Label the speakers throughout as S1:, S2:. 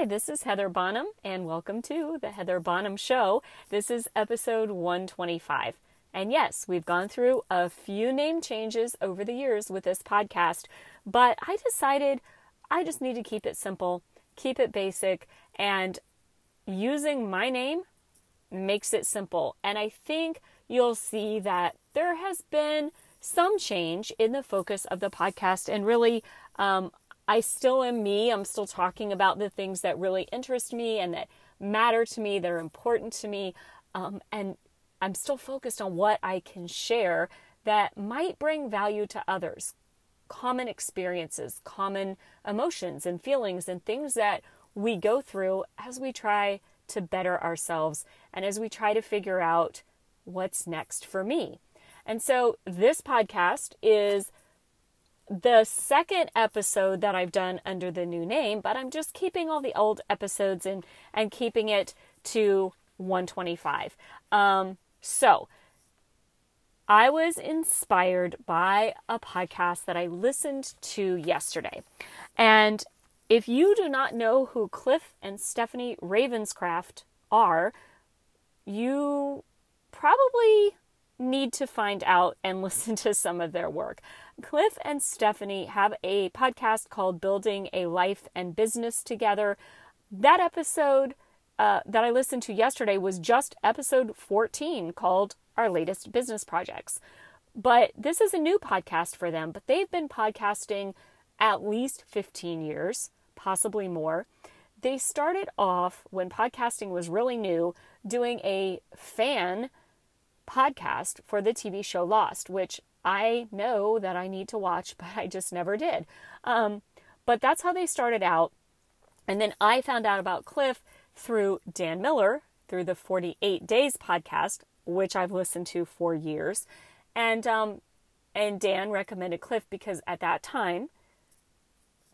S1: Hi, this is Heather Bonham, and welcome to the Heather Bonham Show. This is episode 125. And yes, we've gone through a few name changes over the years with this podcast, but I decided I just need to keep it simple, keep it basic, and using my name makes it simple. And I think you'll see that there has been some change in the focus of the podcast, and really, um, I still am me. I'm still talking about the things that really interest me and that matter to me, that are important to me. Um, and I'm still focused on what I can share that might bring value to others. Common experiences, common emotions and feelings, and things that we go through as we try to better ourselves and as we try to figure out what's next for me. And so this podcast is the second episode that I've done under the new name, but I'm just keeping all the old episodes and and keeping it to 125. Um, so, I was inspired by a podcast that I listened to yesterday. And if you do not know who Cliff and Stephanie Ravenscraft are, you probably need to find out and listen to some of their work. Cliff and Stephanie have a podcast called Building a Life and Business Together. That episode uh, that I listened to yesterday was just episode 14 called Our Latest Business Projects. But this is a new podcast for them, but they've been podcasting at least 15 years, possibly more. They started off when podcasting was really new doing a fan podcast for the TV show Lost, which I know that I need to watch, but I just never did. Um, but that's how they started out. And then I found out about Cliff through Dan Miller through the 48 Days podcast, which I've listened to for years. And um, and Dan recommended Cliff because at that time,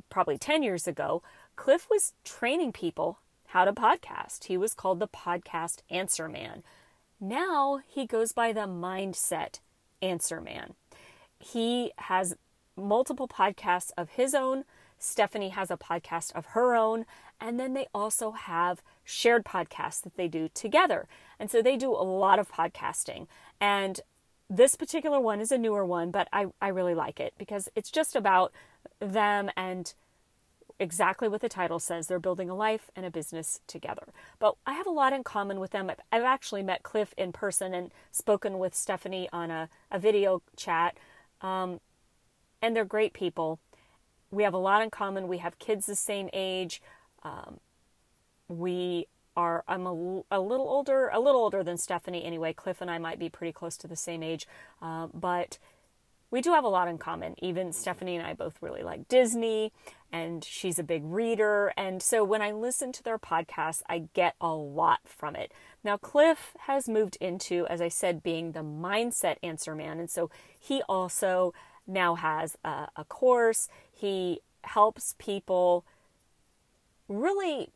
S1: probably 10 years ago, Cliff was training people how to podcast. He was called the podcast answer man. Now he goes by the mindset answer man. He has multiple podcasts of his own. Stephanie has a podcast of her own. And then they also have shared podcasts that they do together. And so they do a lot of podcasting. And this particular one is a newer one, but I, I really like it because it's just about them and exactly what the title says. They're building a life and a business together. But I have a lot in common with them. I've actually met Cliff in person and spoken with Stephanie on a, a video chat. Um, and they're great people. We have a lot in common. We have kids the same age. Um, we are I'm a, a little older, a little older than Stephanie anyway. Cliff and I might be pretty close to the same age, uh, but we do have a lot in common. Even Stephanie and I both really like Disney, and she's a big reader. And so when I listen to their podcast, I get a lot from it. Now, Cliff has moved into, as I said, being the mindset answer man. And so he also now has a, a course. He helps people really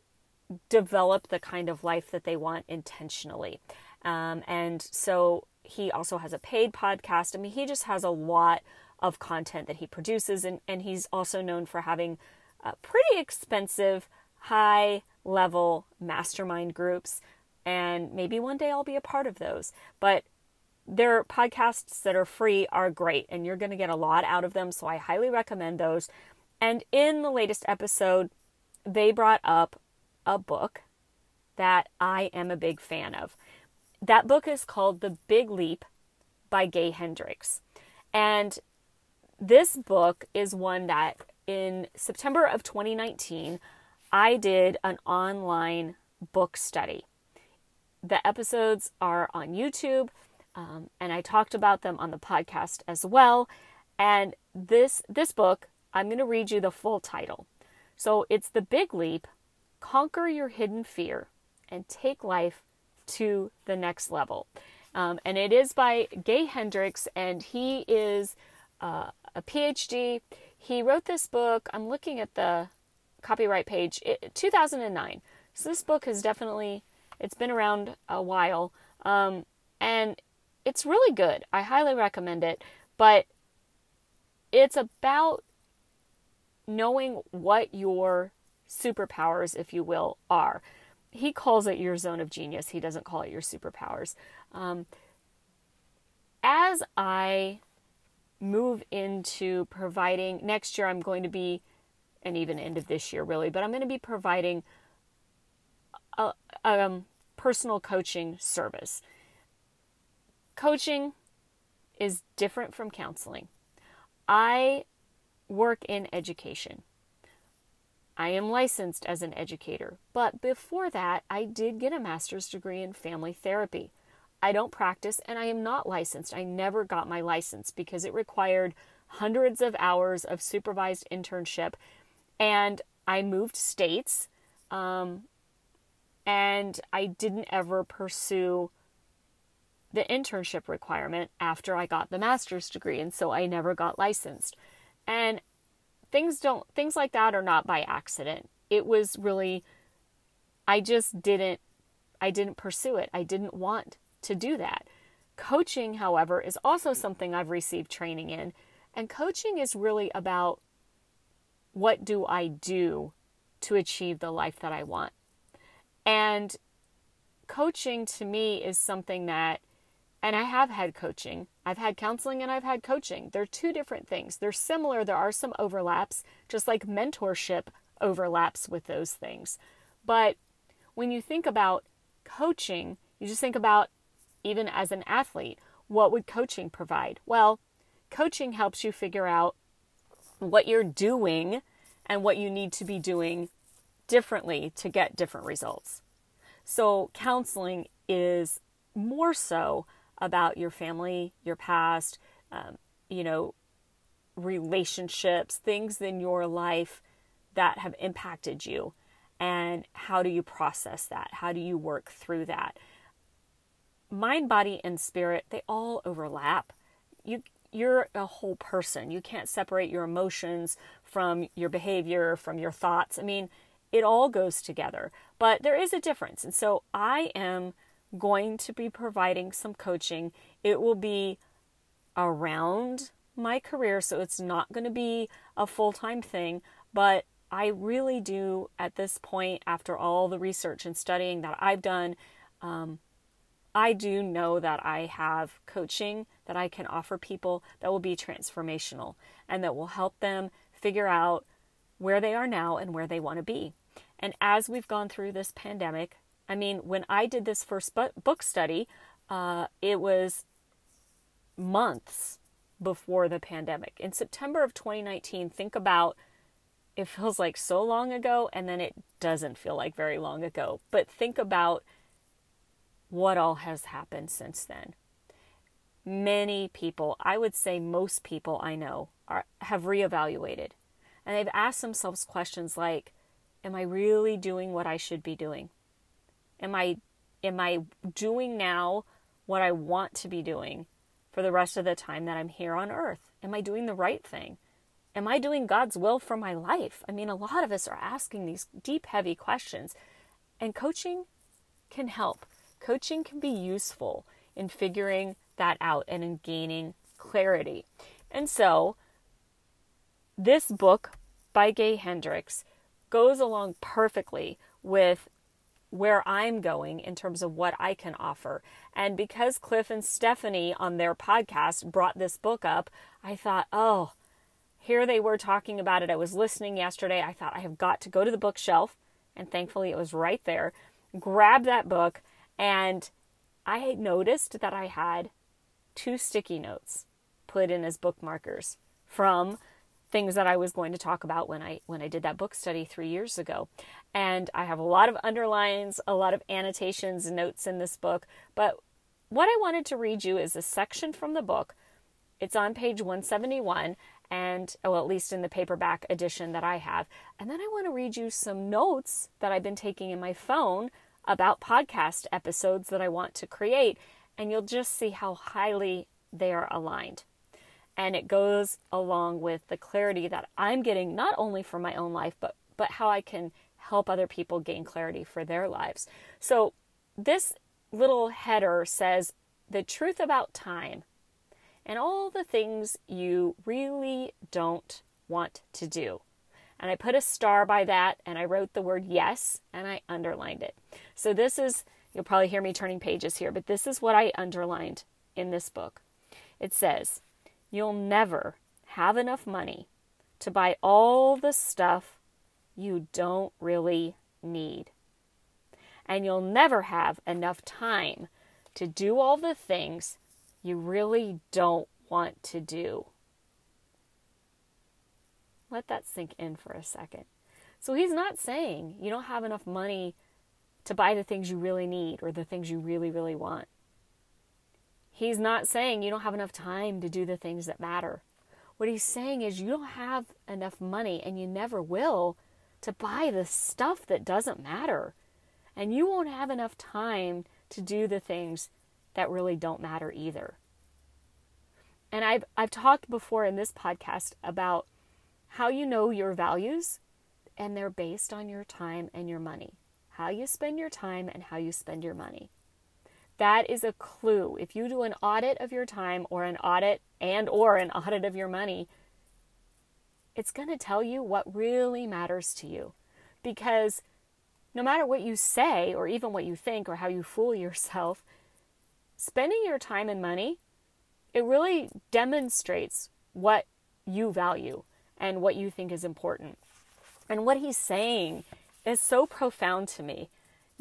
S1: develop the kind of life that they want intentionally. Um, and so he also has a paid podcast. I mean, he just has a lot of content that he produces, and, and he's also known for having uh, pretty expensive, high level mastermind groups. And maybe one day I'll be a part of those. But their podcasts that are free are great, and you're going to get a lot out of them. So I highly recommend those. And in the latest episode, they brought up a book that I am a big fan of. That book is called The Big Leap by Gay Hendricks. And this book is one that in September of 2019, I did an online book study. The episodes are on YouTube, um, and I talked about them on the podcast as well. And this this book, I'm going to read you the full title. So it's The Big Leap Conquer Your Hidden Fear and Take Life to the Next Level. Um, and it is by Gay Hendricks, and he is uh, a PhD. He wrote this book. I'm looking at the copyright page, it, 2009. So this book has definitely it's been around a while, um, and it's really good. I highly recommend it. But it's about knowing what your superpowers, if you will, are. He calls it your zone of genius. He doesn't call it your superpowers. Um, as I move into providing next year, I'm going to be, and even end of this year, really, but I'm going to be providing a, a um, personal coaching service. Coaching is different from counseling. I work in education. I am licensed as an educator, but before that, I did get a master's degree in family therapy. I don't practice and I am not licensed. I never got my license because it required hundreds of hours of supervised internship. And I moved states um, and I didn't ever pursue the internship requirement after I got the master's degree. And so I never got licensed. And things don't, things like that are not by accident. It was really, I just didn't, I didn't pursue it. I didn't want to do that. Coaching, however, is also something I've received training in. And coaching is really about what do I do to achieve the life that I want. And coaching to me is something that, and I have had coaching. I've had counseling and I've had coaching. They're two different things. They're similar. There are some overlaps, just like mentorship overlaps with those things. But when you think about coaching, you just think about even as an athlete, what would coaching provide? Well, coaching helps you figure out what you're doing and what you need to be doing differently to get different results. So, counseling is more so about your family, your past, um, you know, relationships, things in your life that have impacted you. And how do you process that? How do you work through that? mind, body, and spirit, they all overlap. You you're a whole person. You can't separate your emotions from your behavior, from your thoughts. I mean, it all goes together. But there is a difference. And so I am going to be providing some coaching. It will be around my career, so it's not going to be a full time thing, but I really do at this point, after all the research and studying that I've done, um, I do know that I have coaching that I can offer people that will be transformational and that will help them figure out where they are now and where they want to be. And as we've gone through this pandemic, I mean, when I did this first book study, uh, it was months before the pandemic. In September of 2019, think about it feels like so long ago, and then it doesn't feel like very long ago. But think about what all has happened since then. Many people, I would say most people I know, are, have reevaluated and they've asked themselves questions like Am I really doing what I should be doing? Am I, am I doing now what I want to be doing for the rest of the time that I'm here on earth? Am I doing the right thing? Am I doing God's will for my life? I mean, a lot of us are asking these deep, heavy questions, and coaching can help coaching can be useful in figuring that out and in gaining clarity. And so, this book by Gay Hendricks goes along perfectly with where I'm going in terms of what I can offer. And because Cliff and Stephanie on their podcast brought this book up, I thought, oh, here they were talking about it. I was listening yesterday. I thought, I have got to go to the bookshelf. And thankfully, it was right there. Grab that book and I noticed that I had two sticky notes put in as bookmarkers from things that I was going to talk about when I when I did that book study 3 years ago. And I have a lot of underlines, a lot of annotations notes in this book, but what I wanted to read you is a section from the book. It's on page 171 and well at least in the paperback edition that I have. And then I want to read you some notes that I've been taking in my phone about podcast episodes that I want to create, and you'll just see how highly they are aligned. And it goes along with the clarity that I'm getting not only for my own life, but, but how I can help other people gain clarity for their lives. So, this little header says the truth about time and all the things you really don't want to do. And I put a star by that and I wrote the word yes and I underlined it. So this is, you'll probably hear me turning pages here, but this is what I underlined in this book. It says, You'll never have enough money to buy all the stuff you don't really need. And you'll never have enough time to do all the things you really don't want to do. Let that sink in for a second. So he's not saying you don't have enough money to buy the things you really need or the things you really, really want. He's not saying you don't have enough time to do the things that matter. What he's saying is you don't have enough money and you never will to buy the stuff that doesn't matter. And you won't have enough time to do the things that really don't matter either. And I've I've talked before in this podcast about how you know your values and they're based on your time and your money. How you spend your time and how you spend your money. That is a clue. If you do an audit of your time or an audit and or an audit of your money, it's going to tell you what really matters to you. Because no matter what you say or even what you think or how you fool yourself, spending your time and money, it really demonstrates what you value and what you think is important. And what he's saying is so profound to me.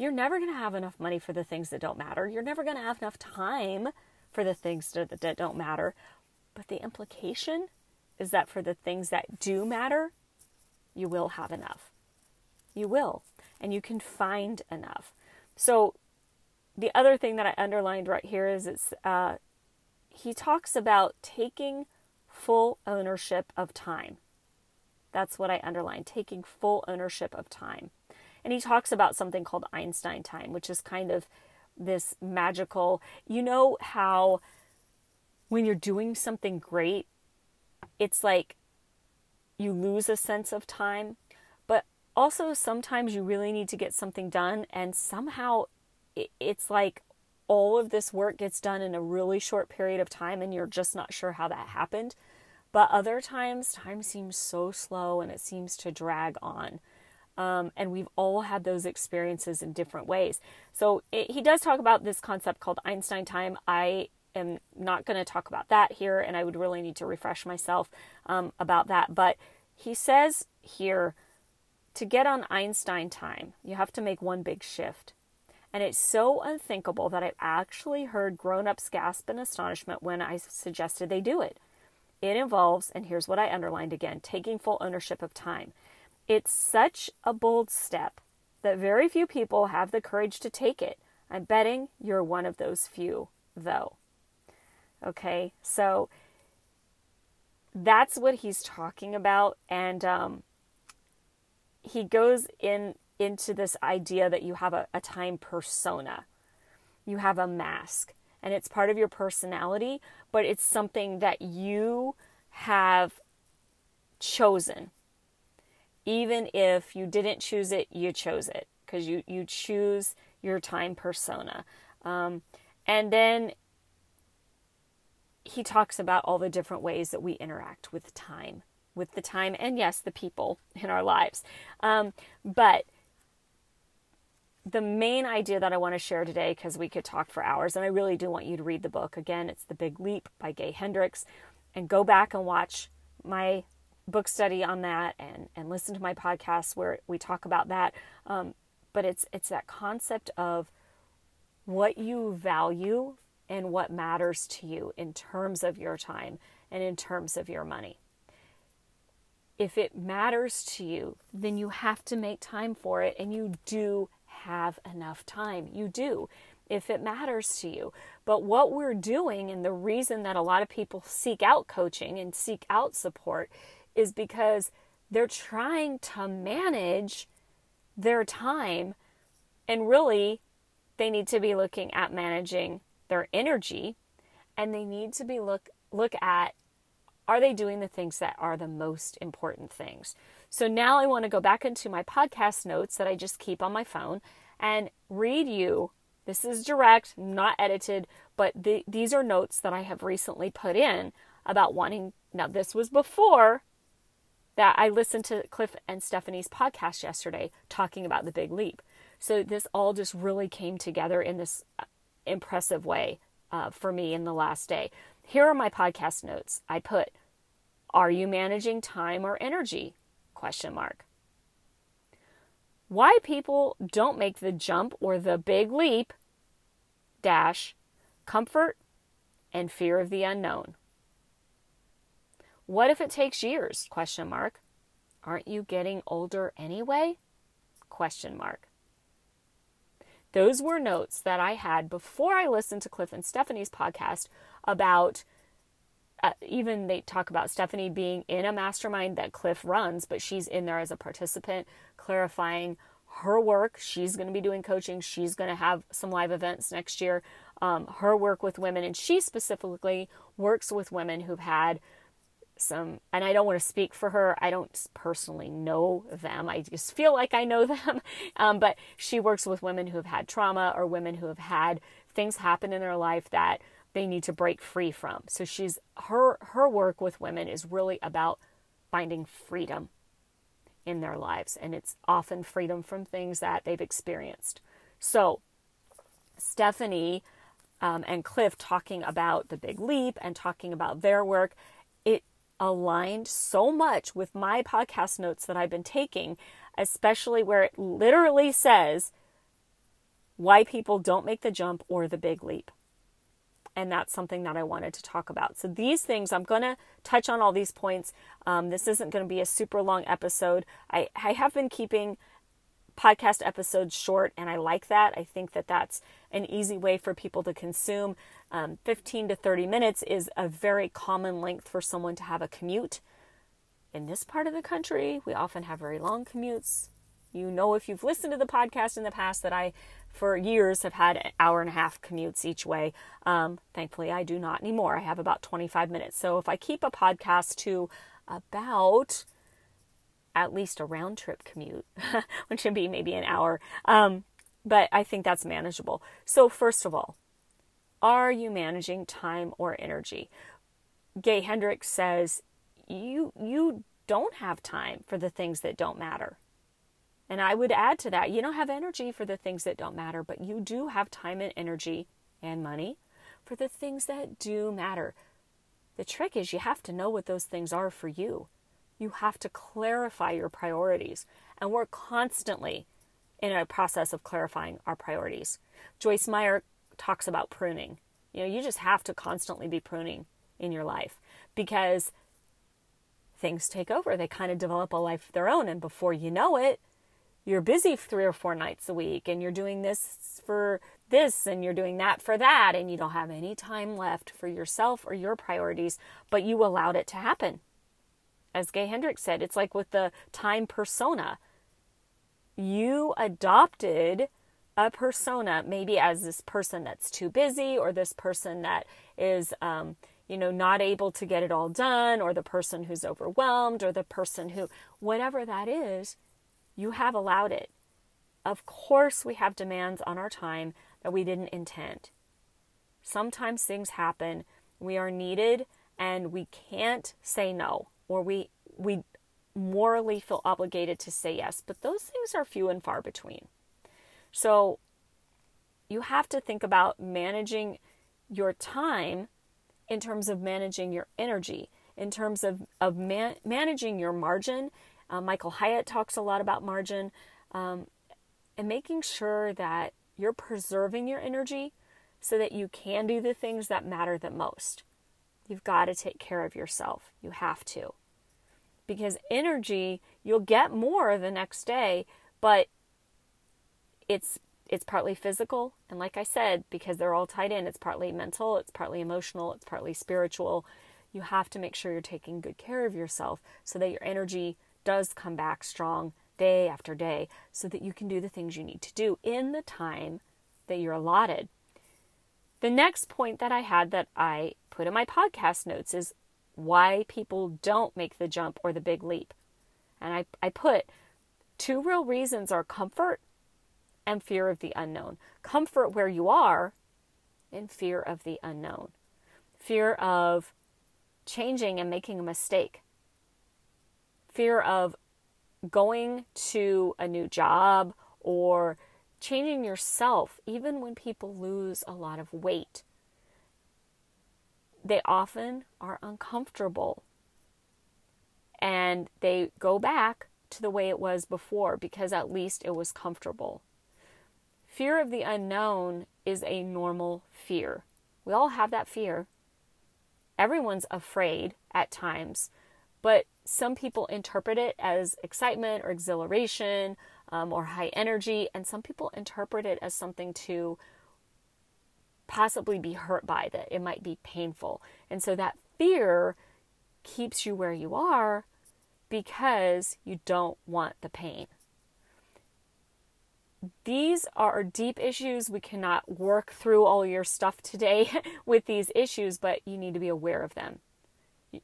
S1: You're never going to have enough money for the things that don't matter. You're never going to have enough time for the things that, don't matter. But the implication is that for the things that do matter, you will have enough. You will. And you can find enough. So the other thing that I underlined right here is it's uh, he talks about taking full ownership of time. That's what I underlined, taking full ownership of time. And he talks about something called Einstein time, which is kind of this magical, you know how when you're doing something great, it's like you lose a sense of time, but also sometimes you really need to get something done and somehow it's like all of this work gets done in a really short period of time and you're just not sure how that happened. But other times, time seems so slow and it seems to drag on. Um, and we've all had those experiences in different ways. So it, he does talk about this concept called Einstein time. I am not going to talk about that here, and I would really need to refresh myself um, about that. But he says here to get on Einstein time, you have to make one big shift. And it's so unthinkable that I've actually heard grown ups gasp in astonishment when I suggested they do it. It involves, and here's what I underlined again taking full ownership of time. It's such a bold step that very few people have the courage to take it. I'm betting you're one of those few, though. Okay, so that's what he's talking about, and um, he goes in into this idea that you have a, a time persona, you have a mask, and it's part of your personality, but it's something that you have chosen. Even if you didn't choose it, you chose it because you, you choose your time persona. Um, and then he talks about all the different ways that we interact with time, with the time, and yes, the people in our lives. Um, but the main idea that I want to share today, because we could talk for hours, and I really do want you to read the book. Again, it's The Big Leap by Gay Hendricks, and go back and watch my book study on that and, and listen to my podcast where we talk about that. Um, but it's it's that concept of what you value and what matters to you in terms of your time and in terms of your money. If it matters to you, then you have to make time for it and you do have enough time. You do if it matters to you. But what we're doing, and the reason that a lot of people seek out coaching and seek out support, is because they're trying to manage their time. And really, they need to be looking at managing their energy and they need to be look look at are they doing the things that are the most important things so now I want to go back into my podcast notes that I just keep on my phone and read you. This is direct, not edited, but the, these are notes that I have recently put in about wanting. Now, this was before that I listened to Cliff and Stephanie's podcast yesterday talking about the big leap. So this all just really came together in this uh, impressive way uh, for me in the last day. Here are my podcast notes. I put, "Are you managing time or energy?" question mark. Why people don't make the jump or the big leap dash comfort and fear of the unknown. What if it takes years? question mark. Aren't you getting older anyway? question mark. Those were notes that I had before I listened to Cliff and Stephanie's podcast about uh, even they talk about Stephanie being in a mastermind that Cliff runs, but she's in there as a participant, clarifying her work. She's going to be doing coaching. She's going to have some live events next year. Um, her work with women, and she specifically works with women who've had some, and I don't want to speak for her. I don't personally know them. I just feel like I know them. Um, but she works with women who have had trauma or women who have had things happen in their life that they need to break free from. So she's her her work with women is really about finding freedom in their lives and it's often freedom from things that they've experienced. So Stephanie um, and Cliff talking about the big leap and talking about their work, aligned so much with my podcast notes that I've been taking, especially where it literally says why people don't make the jump or the big leap and that's something that I wanted to talk about. So, these things, I'm going to touch on all these points. Um, this isn't going to be a super long episode. I, I have been keeping podcast episodes short, and I like that. I think that that's an easy way for people to consume. Um, 15 to 30 minutes is a very common length for someone to have a commute. In this part of the country, we often have very long commutes. You know, if you've listened to the podcast in the past, that I for years have had an hour and a half commutes each way. Um, thankfully, I do not anymore. I have about 25 minutes. So if I keep a podcast to about at least a round trip commute, which would be maybe an hour, um, but I think that's manageable. So, first of all, are you managing time or energy? Gay Hendricks says you you don't have time for the things that don't matter. And I would add to that, you don't have energy for the things that don't matter, but you do have time and energy and money for the things that do matter. The trick is you have to know what those things are for you. You have to clarify your priorities. And we're constantly in a process of clarifying our priorities. Joyce Meyer talks about pruning. You know, you just have to constantly be pruning in your life because things take over. They kind of develop a life of their own. And before you know it, you're busy three or four nights a week and you're doing this for this and you're doing that for that and you don't have any time left for yourself or your priorities, but you allowed it to happen. As Gay Hendricks said, it's like with the time persona. You adopted a persona, maybe as this person that's too busy or this person that is, um, you know, not able to get it all done or the person who's overwhelmed or the person who, whatever that is, you have allowed it. Of course, we have demands on our time that we didn't intend. Sometimes things happen, we are needed, and we can't say no, or we, we morally feel obligated to say yes, but those things are few and far between. So you have to think about managing your time in terms of managing your energy, in terms of, of man, managing your margin uh, Michael Hyatt talks a lot about margin um, and making sure that you're preserving your energy so that you can do the things that matter the most. You've got to take care of yourself. You have to. Because energy, you'll get more the next day, but it's it's partly physical and like I said, because they're all tied in, it's partly mental, it's partly emotional, it's partly spiritual. You have to make sure you're taking good care of yourself so that your energy does come back strong day after day so that you can do the things you need to do in the time that you're allotted. The next point that I had that I put in my podcast notes is why people don't make the jump or the big leap. And I, I put two real reasons are comfort and fear of the unknown. Comfort where you are, and fear of the unknown. Fear of changing and making a mistake fear of going to a new job or changing yourself, even when people lose a lot of weight. They often are uncomfortable and they go back to the way it was before because at least it was comfortable. Fear of the unknown is a normal fear. We all have that fear. Everyone's afraid at times, but some people interpret it as excitement or exhilaration um, or high energy, and some people interpret it as something to possibly be hurt by, that it might be painful. And so that fear keeps you where you are because you don't want the pain. These are deep issues. We cannot work through all your stuff today with these issues, but you need to be aware of them.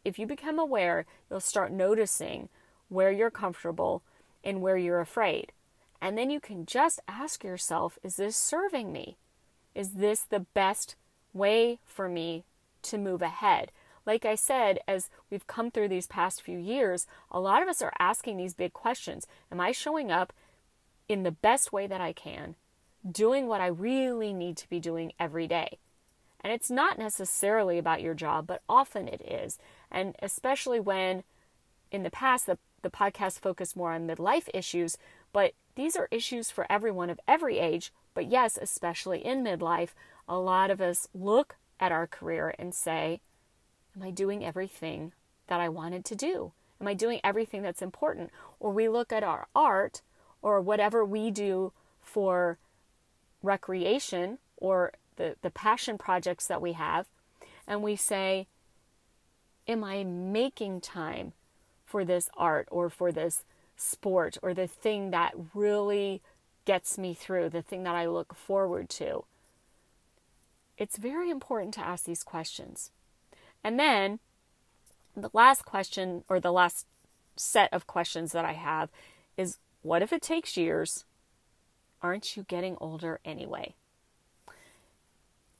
S1: If you become aware, you'll start noticing where you're comfortable and where you're afraid. And then you can just ask yourself is this serving me? Is this the best way for me to move ahead? Like I said, as we've come through these past few years, a lot of us are asking these big questions Am I showing up in the best way that I can, doing what I really need to be doing every day? And it's not necessarily about your job, but often it is. And especially when in the past the, the podcast focused more on midlife issues, but these are issues for everyone of every age. But yes, especially in midlife, a lot of us look at our career and say, Am I doing everything that I wanted to do? Am I doing everything that's important? Or we look at our art or whatever we do for recreation or the, the passion projects that we have, and we say, Am I making time for this art or for this sport or the thing that really gets me through, the thing that I look forward to? It's very important to ask these questions. And then the last question, or the last set of questions that I have, is what if it takes years? Aren't you getting older anyway?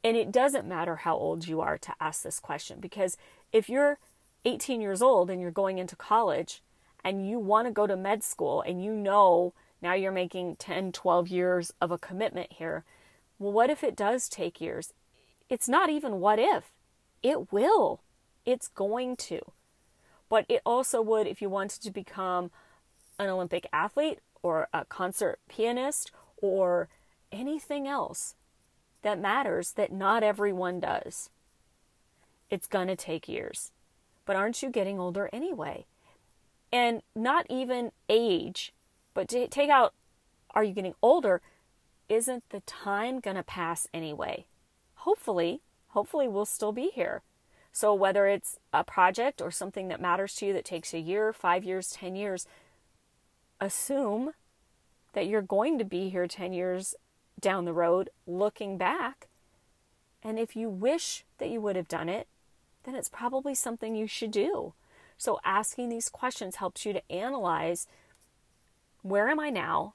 S1: And it doesn't matter how old you are to ask this question because if you're 18 years old and you're going into college and you want to go to med school and you know now you're making 10, 12 years of a commitment here, well, what if it does take years? It's not even what if. It will. It's going to. But it also would if you wanted to become an Olympic athlete or a concert pianist or anything else that matters that not everyone does. It's going to take years. But aren't you getting older anyway? And not even age, but to take out are you getting older? Isn't the time going to pass anyway? Hopefully, hopefully we'll still be here. So, whether it's a project or something that matters to you that takes a year, five years, 10 years, assume that you're going to be here 10 years down the road looking back. And if you wish that you would have done it, then it's probably something you should do. So, asking these questions helps you to analyze where am I now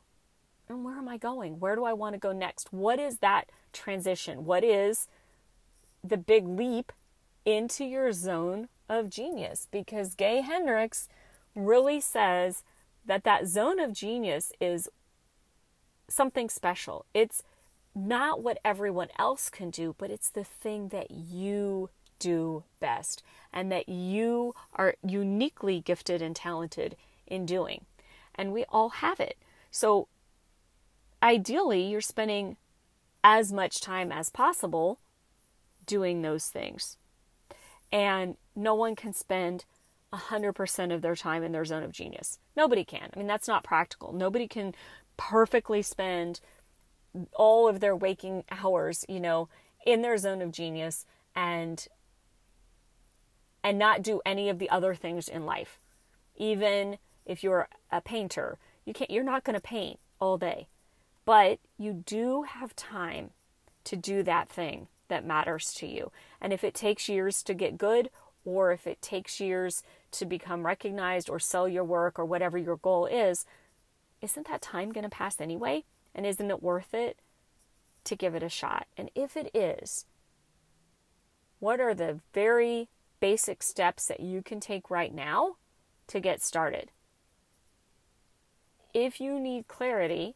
S1: and where am I going? Where do I want to go next? What is that transition? What is the big leap into your zone of genius because Gay Hendricks really says that that zone of genius is something special. It's not what everyone else can do, but it's the thing that you do best and that you are uniquely gifted and talented in doing. And we all have it. So ideally, you're spending as much time as possible doing those things and no one can spend 100% of their time in their zone of genius. Nobody can. I mean, that's not practical. Nobody can perfectly spend all of their waking hours, you know, in their zone of genius and and not do any of the other things in life. Even if you're a painter, you can't you're not going to paint all day. But you do have time to do that thing that matters to you. And if it takes years to get good, or if it takes years to become recognized or sell your work or whatever your goal is, isn't that time going to pass anyway? And isn't it worth it to give it a shot? And if it is, what are the very basic steps that you can take right now to get started? if you need clarity,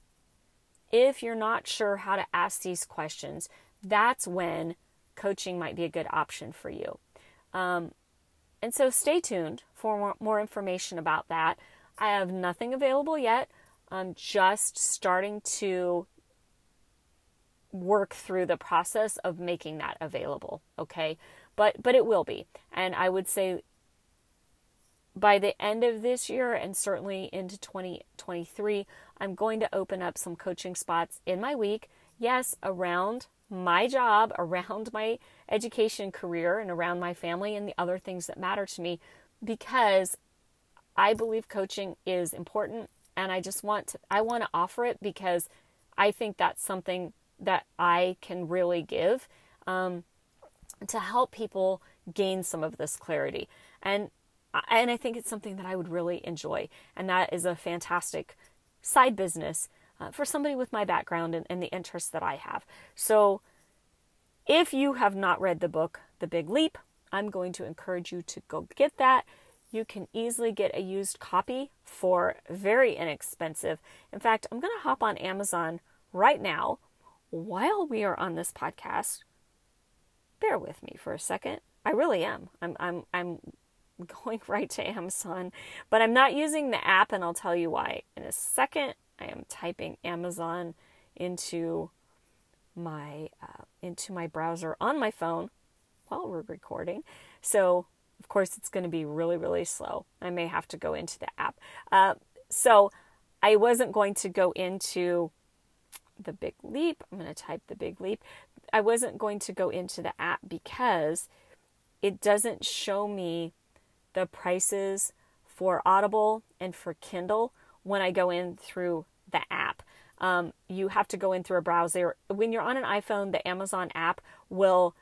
S1: if you're not sure how to ask these questions, that's when coaching might be a good option for you. Um, and so stay tuned for more, information about that. I have nothing available yet. I'm just starting to work through the process of making that available, okay? But but it will be. And I would say by the end of this year and certainly into 2023, I'm going to open up some coaching spots in my week. Yes, around my job, around my education career, and around my family and the other things that matter to me because I believe coaching is important and I just want to, I want to offer it because I think that's something that I can really give um, to help people gain some of this clarity. And and I think it's something that I would really enjoy. And that is a fantastic side business uh, for somebody with my background and, and the interests that I have. So, if you have not read the book, The Big Leap, I'm going to encourage you to go get that. You can easily get a used copy for very inexpensive. In fact, I'm going to hop on Amazon right now while we are on this podcast. Bear with me for a second. I really am. I'm I'm I'm going right to Amazon, but I'm not using the app, and I'll tell you why in a second. I am typing Amazon into my uh, into my browser on my phone while we're recording. So of course it's going to be really really slow. I may have to go into the app. Uh, so I wasn't going to go into the big leap. I'm going to type the big leap. I wasn't going to go into the app because it doesn't show me the prices for Audible and for Kindle when I go in through the app. Um, you have to go in through a browser. When you're on an iPhone, the Amazon app will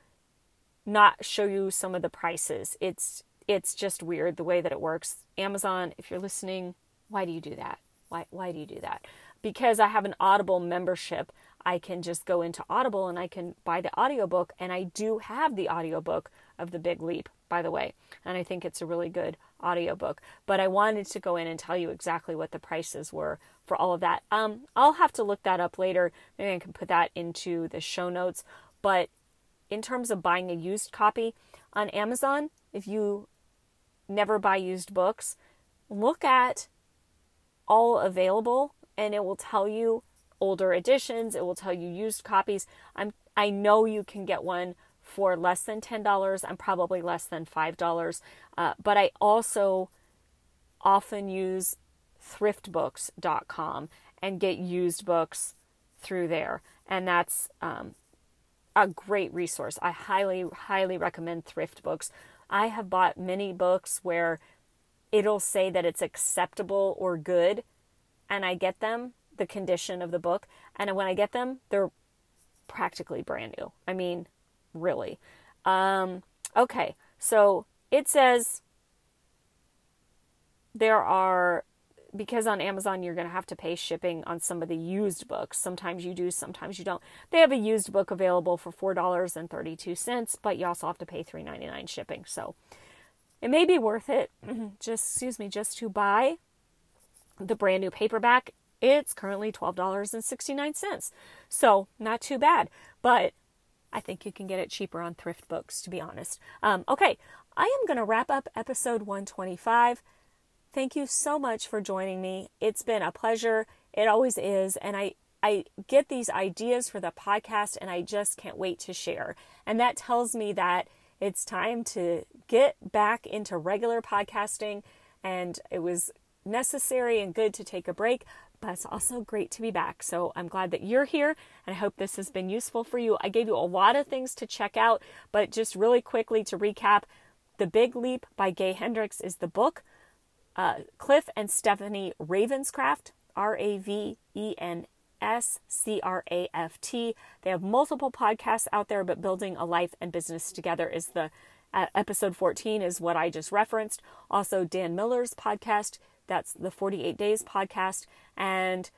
S1: not show you some of the prices. It's it's just weird the way that it works. Amazon, if you're listening, why do you do that? Why why do you do that? Because I have an Audible membership, I can just go into Audible and I can buy the audiobook and I do have the audiobook of The Big Leap by the way. And I think it's a really good audiobook. But I wanted to go in and tell you exactly what the prices were for all of that. Um, I'll have to look that up later. Maybe I can put that into the show notes. But in terms of buying a used copy on Amazon, if you never buy used books, look at all available and it will tell you older editions, it will tell you used copies. I'm I know you can get one for less than $10 and probably less than $5. Uh, but I also often use thriftbooks.com and get used books through there. And that's um, a great resource. I highly, highly recommend thrift books. I have bought many books where it'll say that it's acceptable or good, and I get them, the condition of the book, and when I get them, they're practically brand new. I mean, really. Um, okay, so it says there are because on Amazon you're going to have to pay shipping on some of the used books. Sometimes you do, sometimes you don't. They have a used book available for $4.32, but you also have to pay $3.99 shipping. So it may be worth it just excuse me just to buy the brand new paperback. It's currently $12.69. So, not too bad. But I think you can get it cheaper on thrift books, to be honest. Um, okay, I am going to wrap up episode 125. Thank you so much for joining me. It's been a pleasure. It always is. And I, I get these ideas for the podcast and I just can't wait to share. And that tells me that it's time to get back into regular podcasting. And it was necessary and good to take a break, but it's also great to be back. So I'm glad that you're here and I hope this has been useful for you. I gave you a lot of things to check out, but just really quickly to recap The Big Leap by Gay Hendricks is the book. Uh, Cliff and Stephanie Ravenscraft, R A V E N S C R A F T. They have multiple podcasts out there, but building a life and business together is the uh, episode 14 is what I just referenced. Also, Dan Miller's podcast, that's the 48 Days podcast, and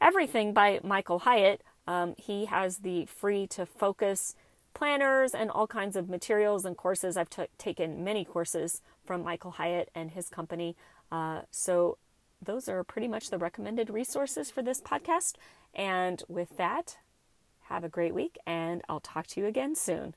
S1: everything by Michael Hyatt. Um, he has the free to focus planners and all kinds of materials and courses. I've t- taken many courses from Michael Hyatt and his company. Uh, so those are pretty much the recommended resources for this podcast. And with that, have a great week, and I'll talk to you again soon.